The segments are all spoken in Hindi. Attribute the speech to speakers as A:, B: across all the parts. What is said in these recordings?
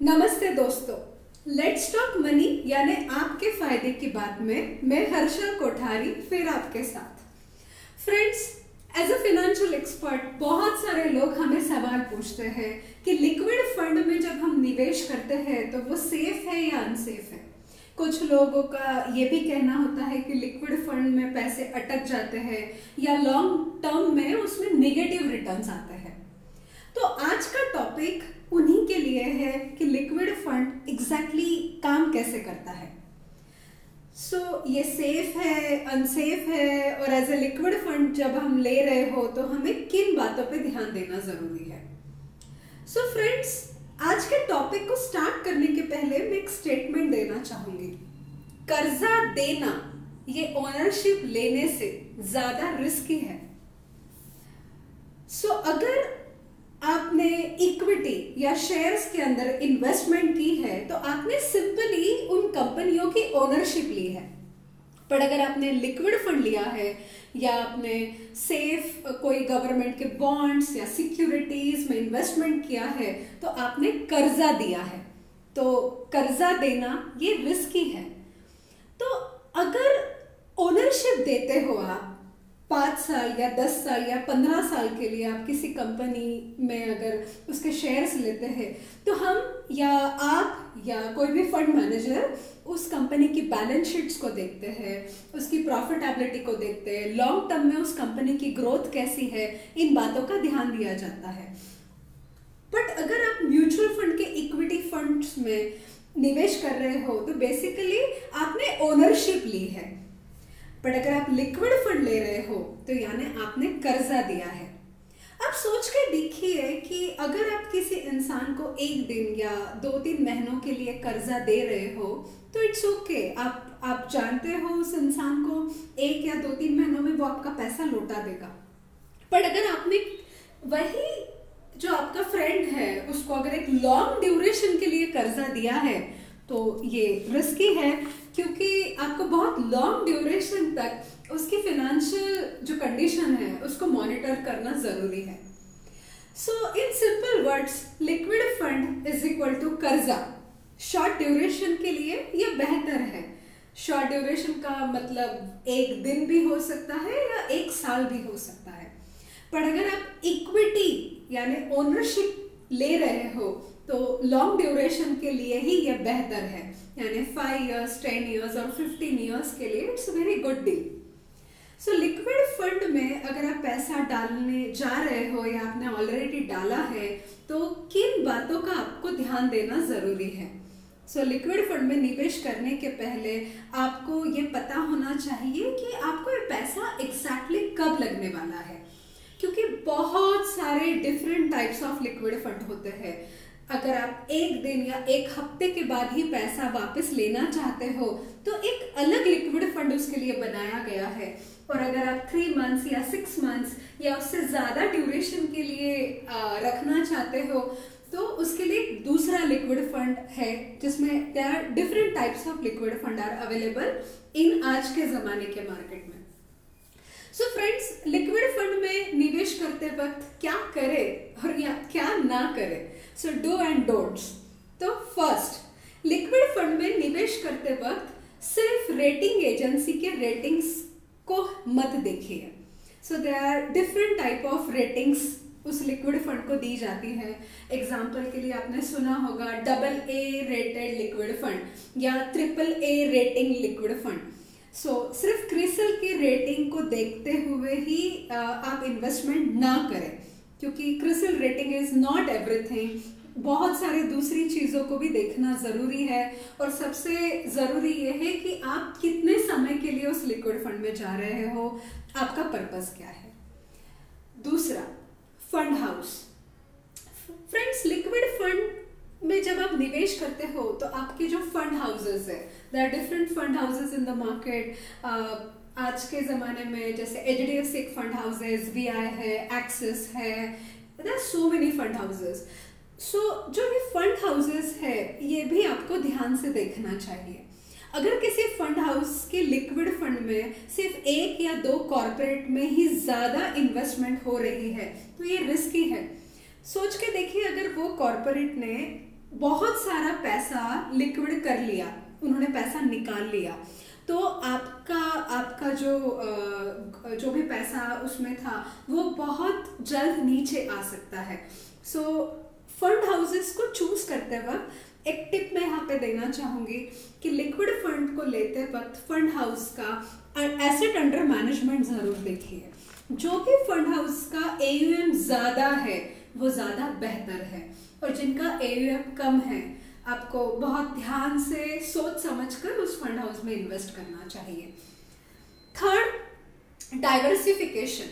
A: नमस्ते दोस्तों। लेट्स टॉक मनी यानी आपके फ़ायदे की बात में मैं हर्षा कोठारी फिर आपके साथ। Friends as a financial expert बहुत सारे लोग हमें सवाल पूछते हैं कि लिक्विड फंड में जब हम निवेश करते हैं तो वो सेफ़ है या अनसेफ है? कुछ लोगों का ये भी कहना होता है कि लिक्विड फंड में पैसे अटक जाते हैं या लॉन्ग टर्म में उसमें निगेटिव रिटर्न्स आते हैं। तो आज का टॉपिक उन्हीं के लिए है कि लिक्विड फंड एग्जैक्टली काम कैसे करता है। सो so, ये सेफ़ है अनसेफ है और एज ए लिक्विड फंड जब हम ले रहे हो तो हमें किन बातों पे ध्यान देना ज़रूरी है। सो so, फ्रेंड्स आज के टॉपिक को स्टार्ट करने के पहले मैं एक स्टेटमेंट देना चाहूँगी। कर्जा देना ये ओनरशिप लेने से ज़्यादा रिस्की है। सो so, अगर आपने इक्विटी या शेयर्स के अंदर इन्वेस्टमेंट की है तो आपने सिंपली उन कंपनियों की ओनरशिप ली है। पर अगर आपने लिक्विड फंड लिया है, या आपने सेफ़ कोई गवर्नमेंट के बॉन्ड्स या सिक्योरिटीज में इन्वेस्टमेंट किया है तो आपने कर्जा दिया है। तो कर्जा देना ये रिस्की है तो अगर ओनरशिप देते हो आप पाँच साल या दस साल या पंद्रह साल के लिए आप किसी कंपनी में अगर उसके शेयर्स लेते हैं तो हम या आप या कोई भी फंड मैनेजर उस कंपनी की बैलेंस शीट्स को देखते हैं, उसकी प्रॉफिटेबिलिटी को देखते हैं लॉन्ग टर्म में उस कंपनी की ग्रोथ कैसी है, इन बातों का ध्यान दिया जाता है। बट अगर आप म्यूचुअल फंड के इक्विटी फंड्स में निवेश कर रहे हो तो बेसिकली आपने ओनरशिप ली है। बट अगर आप लिक्विड फंड ले रहे हो तो यानी आपने कर्जा दिया है अब सोच के देखिए कि अगर आप किसी इंसान को एक दिन या दो तीन महीनों के लिए कर्जा दे रहे हो तो इट्स ओके okay. आप आप जानते हो उस इंसान को एक या दो तीन महीनों में वो आपका पैसा लौटा देगा पर अगर आपने वही जो आपका फ्रेंड है, उसको अगर एक लॉन्ग ड्यूरेशन के लिए कर्जा दिया है तो ये रिस्की है, क्योंकि आपको बहुत लॉन्ग ड्यूरेशन तक उसकी फिनेंशियल जो कंडीशन है, उसको मॉनिटर करना ज़रूरी है। So in simple words liquid fund is equal to कर्जा। शॉर्ट ड्यूरेशन के लिए ये बेहतर है। शॉर्ट ड्यूरेशन का मतलब एक दिन भी हो सकता है या एक साल भी हो सकता है। पर अगर आप इक्विटी यानी ओनरशिप ले रहे हो तो लॉन्ग ड्यूरेशन के लिए ही ये बेहतर है। यानी फाइव इयर्स टेन इयर्स और फिफ्टीन इयर्स के लिए it's very good deal so liquid fund में अगर आप पैसा डालने जा रहे हो या आपने ऑलरेडी डाला है तो किन बातों का आपको ध्यान देना ज़रूरी है? सो लिक्विड फंड में निवेश करने के पहले आपको ये पता होना चाहिए कि आपको ये पैसा एग्जैक्टली कब लगने वाला है। क्योंकि बहुत सारे different types of liquid fund होते हैं। अगर आप एक दिन या एक हफ़्ते के बाद ही पैसा वापस लेना चाहते हो तो एक अलग लिक्विड फंड उसके लिए बनाया गया है। और अगर आप थ्री मंथ्स या सिक्स मंथ्स या उससे ज़्यादा ड्यूरेशन के लिए रखना चाहते हो तो उसके लिए दूसरा लिक्विड फंड है, जिसमें there are different types of liquid fund are available in आज के ज़माने के मार्केट में। सो फ्रेंड्स लिक्विड फंड में निवेश करते वक्त क्या करें और या क्या ना करें? सो डू एंड डोंट्स तो फ़र्स्ट लिक्विड फंड में निवेश करते वक्त सिर्फ़ रेटिंग एजेंसी के रेटिंग्स को मत देखिए। So there are different type of ratings उस लिक्विड फंड को दी जाती है। एग्ज़ाम्पल के लिए आपने सुना होगा double A rated liquid fund या triple A rating liquid fund so सिर्फ़ क्रिसल की रेटिंग को देखते हुए ही आप इन्वेस्टमेंट ना करें। क्योंकि CRISIL rating is not everything बहुत सारी दूसरी चीज़ों को भी देखना ज़रूरी है और सबसे ज़रूरी ये है कि आप कितने समय के लिए उस लिक्विड फंड में जा रहे हो? आपका पर्पस क्या है? दूसरा fund house friends liquid fund में जब आप निवेश करते हो तो आपके जो फंड हाउसेस है there different fund houses in the market आज के ज़माने में जैसे H D F C fund houses V I है एक्सिस है so many fund houses so जो ये फंड हाउसेज है, ये भी आपको ध्यान से देखना चाहिए। अगर किसी फंड हाउस के लिक्विड फंड में सिर्फ़ एक या दो कॉरपोरेट में ही ज़्यादा इन्वेस्टमेंट हो रही है तो ये रिस्की है। सोच के देखिए, अगर वो कॉरपोरेट ने बहुत सारा पैसा लिक्विड कर लिया, उन्होंने पैसा निकाल लिया तो आपका आपका जो जो भी पैसा उसमें था, वो बहुत जल्द नीचे आ सकता है। सो फंड हाउसेस को चूज़ करते वक्त एक टिप मैं यहाँ पे देना चाहूँगी कि लिक्विड फंड को लेते वक्त फंड हाउस का एसेट अंडर मैनेजमेंट ज़रूर देखिए। जो भी फंड हाउस का एयूएम ज़्यादा है, वो ज़्यादा बेहतर है और जिनका एयूएम कम है, आपको बहुत ध्यान से सोच समझकर फंड हाउस में इन्वेस्ट करना चाहिए। Third diversification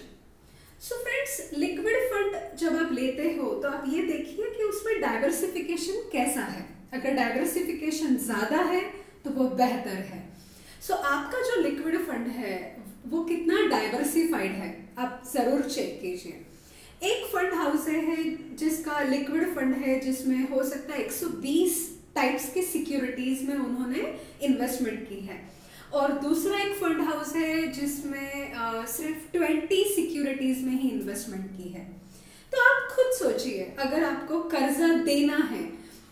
A: so friends liquid fund जब आप लेते हो तो आप ये देखिए कि उसमें डाइवर्सिफिकेशन कैसा है। अगर डाइवर्सिफिकेशन ज़्यादा है तो वो बेहतर है। सो so, आपका जो लिक्विड फंड है वो कितना डाइवर्सिफाइड है आप ज़रूर चेक कीजिए। एक फंड हाउस है जिसका लिक्विड फंड है जिसमें हो सकता है 120 टाइप्स की सिक्योरिटीज में उन्होंने इन्वेस्टमेंट की है। और दूसरा एक फंड हाउस है जिसमें सिर्फ़ 20 सिक्योरिटीज में ही इन्वेस्टमेंट की है। तो आप खुद सोचिए अगर आपको कर्जा देना है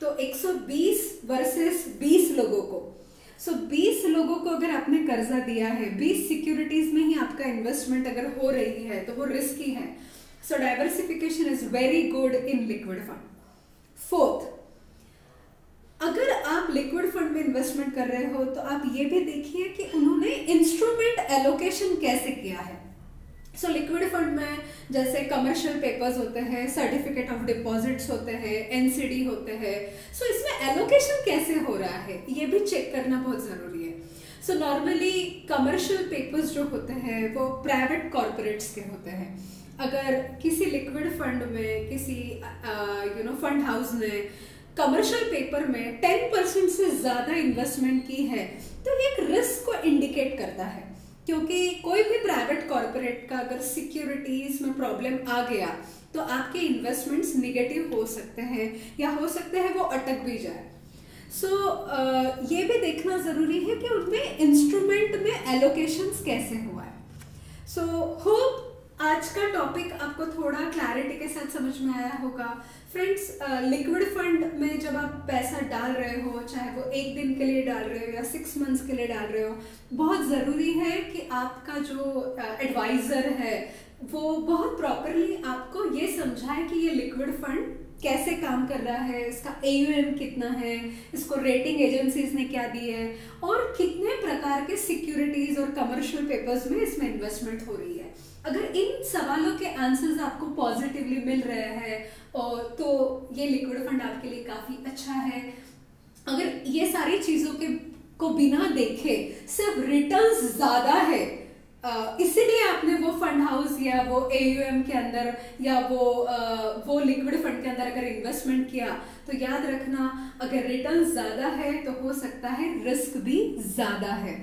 A: तो 120 वर्सेस 20 लोगों को। सो so, 20 लोगों को अगर आपने कर्जा दिया है 20 सिक्योरिटीज में ही आपका इन्वेस्टमेंट अगर हो रही है तो वो रिस्की है। So diversification is very good in liquid fund Fourth, अगर आप लिक्विड फंड में इन्वेस्टमेंट कर रहे हो तो आप ये भी देखिए कि उन्होंने इंस्ट्रूमेंट एलोकेशन कैसे किया है। सो लिक्विड फंड में जैसे कमर्शियल पेपर्स होते हैं सर्टिफिकेट ऑफ़ डिपॉजिट्स होते हैं एनसीडी होते हैं। सो so, इसमें एलोकेशन कैसे हो रहा है, ये भी चेक करना बहुत ज़रूरी है। सो नॉर्मली कमर्शियल पेपर्स जो होते हैं, वो प्राइवेट कॉरपोरेट्स के होते हैं। अगर किसी लिक्विड फंड में, किसी यू नो फंड हाउस ने कमर्शियल पेपर में टेन परसेंट से ज़्यादा इन्वेस्टमेंट की है तो ये एक रिस्क को इंडिकेट करता है। क्योंकि कोई भी प्राइवेट कॉरपोरेट का अगर सिक्योरिटीज में प्रॉब्लम आ गया तो आपके इन्वेस्टमेंट्स निगेटिव हो सकते हैं या हो सकते हैं वो अटक भी जाए। सो so, uh, ये भी देखना ज़रूरी है कि उनमें इंस्ट्रूमेंट में एलोकेशन कैसे हुआ है। सो so, होप आज का टॉपिक आपको थोड़ा क्लैरिटी के साथ समझ में आया होगा। फ्रेंड्स लिक्विड फंड में जब आप पैसा डाल रहे हो चाहे वो एक दिन के लिए डाल रहे हो या सिक्स मंथ्स के लिए डाल रहे हो बहुत ज़रूरी है कि आपका जो एडवाइज़र uh, है वो बहुत प्रॉपरली आपको ये समझाए कि ये लिक्विड फंड कैसे काम कर रहा है इसका एम कितना है इसको रेटिंग एजेंसीज ने क्या दी है और कितने प्रकार के सिक्योरिटीज और कमर्शियल पेपर्स में इसमें इन्वेस्टमेंट हो रही है। अगर इन सवालों के आंसर्स आपको पॉजिटिवली मिल रहे हैं, और तो ये लिक्विड फंड आपके लिए काफ़ी अच्छा है। अगर ये सारी चीज़ों के, को बिना देखे सिर्फ़ रिटर्न्स ज़्यादा है इसीलिए आपने वो फंड हाउस या वो एयूएम के अंदर या वो वो लिक्विड फंड के अंदर अगर इन्वेस्टमेंट किया तो याद रखना, अगर रिटर्न ज़्यादा है तो हो सकता है रिस्क भी ज़्यादा है।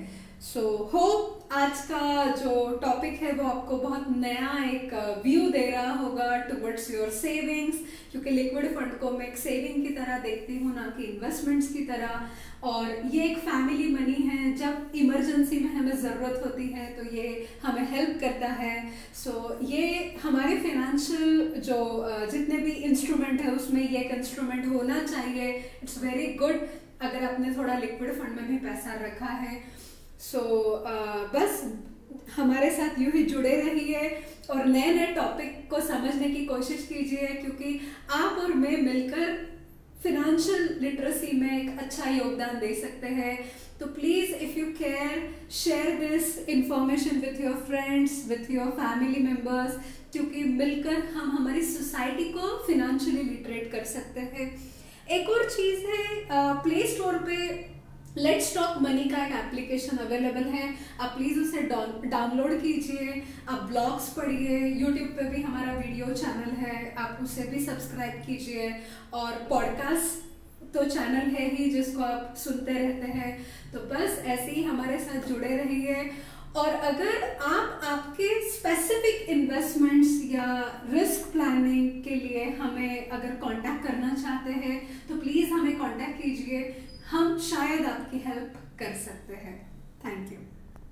A: सो so, होप आज का जो टॉपिक है वो आपको बहुत नया एक व्यू दे रहा होगा टुवर्ड्स योर सेविंग्स क्योंकि लिक्विड फंड को मैं एक सेविंग की तरह देखती हूँ ना कि इन्वेस्टमेंट्स की तरह। और ये एक फैमिली मनी है जब इमरजेंसी में हमें ज़रूरत होती है तो ये हमें हेल्प करता है। सो so, ये हमारे फाइनेंशियल जो जितने भी इंस्ट्रूमेंट है उसमें ये एक इंस्ट्रूमेंट होना चाहिए। इट्स वेरी गुड अगर आपने थोड़ा लिक्विड फंड में भी पैसा रखा है। सो so, uh, बस हमारे साथ यूँ ही जुड़े रहिए और नए नए टॉपिक को समझने की कोशिश कीजिए क्योंकि आप और मैं मिलकर फिनेंशियल लिटरेसी में एक अच्छा योगदान दे सकते हैं। तो please if you care share this information with your friends with your family members क्योंकि मिलकर हम हमारी सोसाइटी को फिनेंशियली लिटरेट कर सकते हैं। एक और चीज़ है प्ले uh, स्टोर पे लेट्स स्टॉक मनी का एक एप्लीकेशन अवेलेबल है। आप प्लीज़ उसे डाउनलोड कीजिए। आप ब्लॉग्स पढ़िए। यूट्यूब पे भी हमारा वीडियो चैनल है। आप उसे भी सब्सक्राइब कीजिए। और पॉडकास्ट तो चैनल है ही जिसको आप सुनते रहते हैं। तो बस ऐसे ही हमारे साथ जुड़े रहिए। और अगर आप आपके स्पेसिफिक इन्वेस्टमेंट्स या रिस्क प्लानिंग के लिए हमें अगर कांटेक्ट करना चाहते हैं तो प्लीज़ हमें कांटेक्ट कीजिए। हम शायद आपकी हेल्प कर सकते हैं। Thank you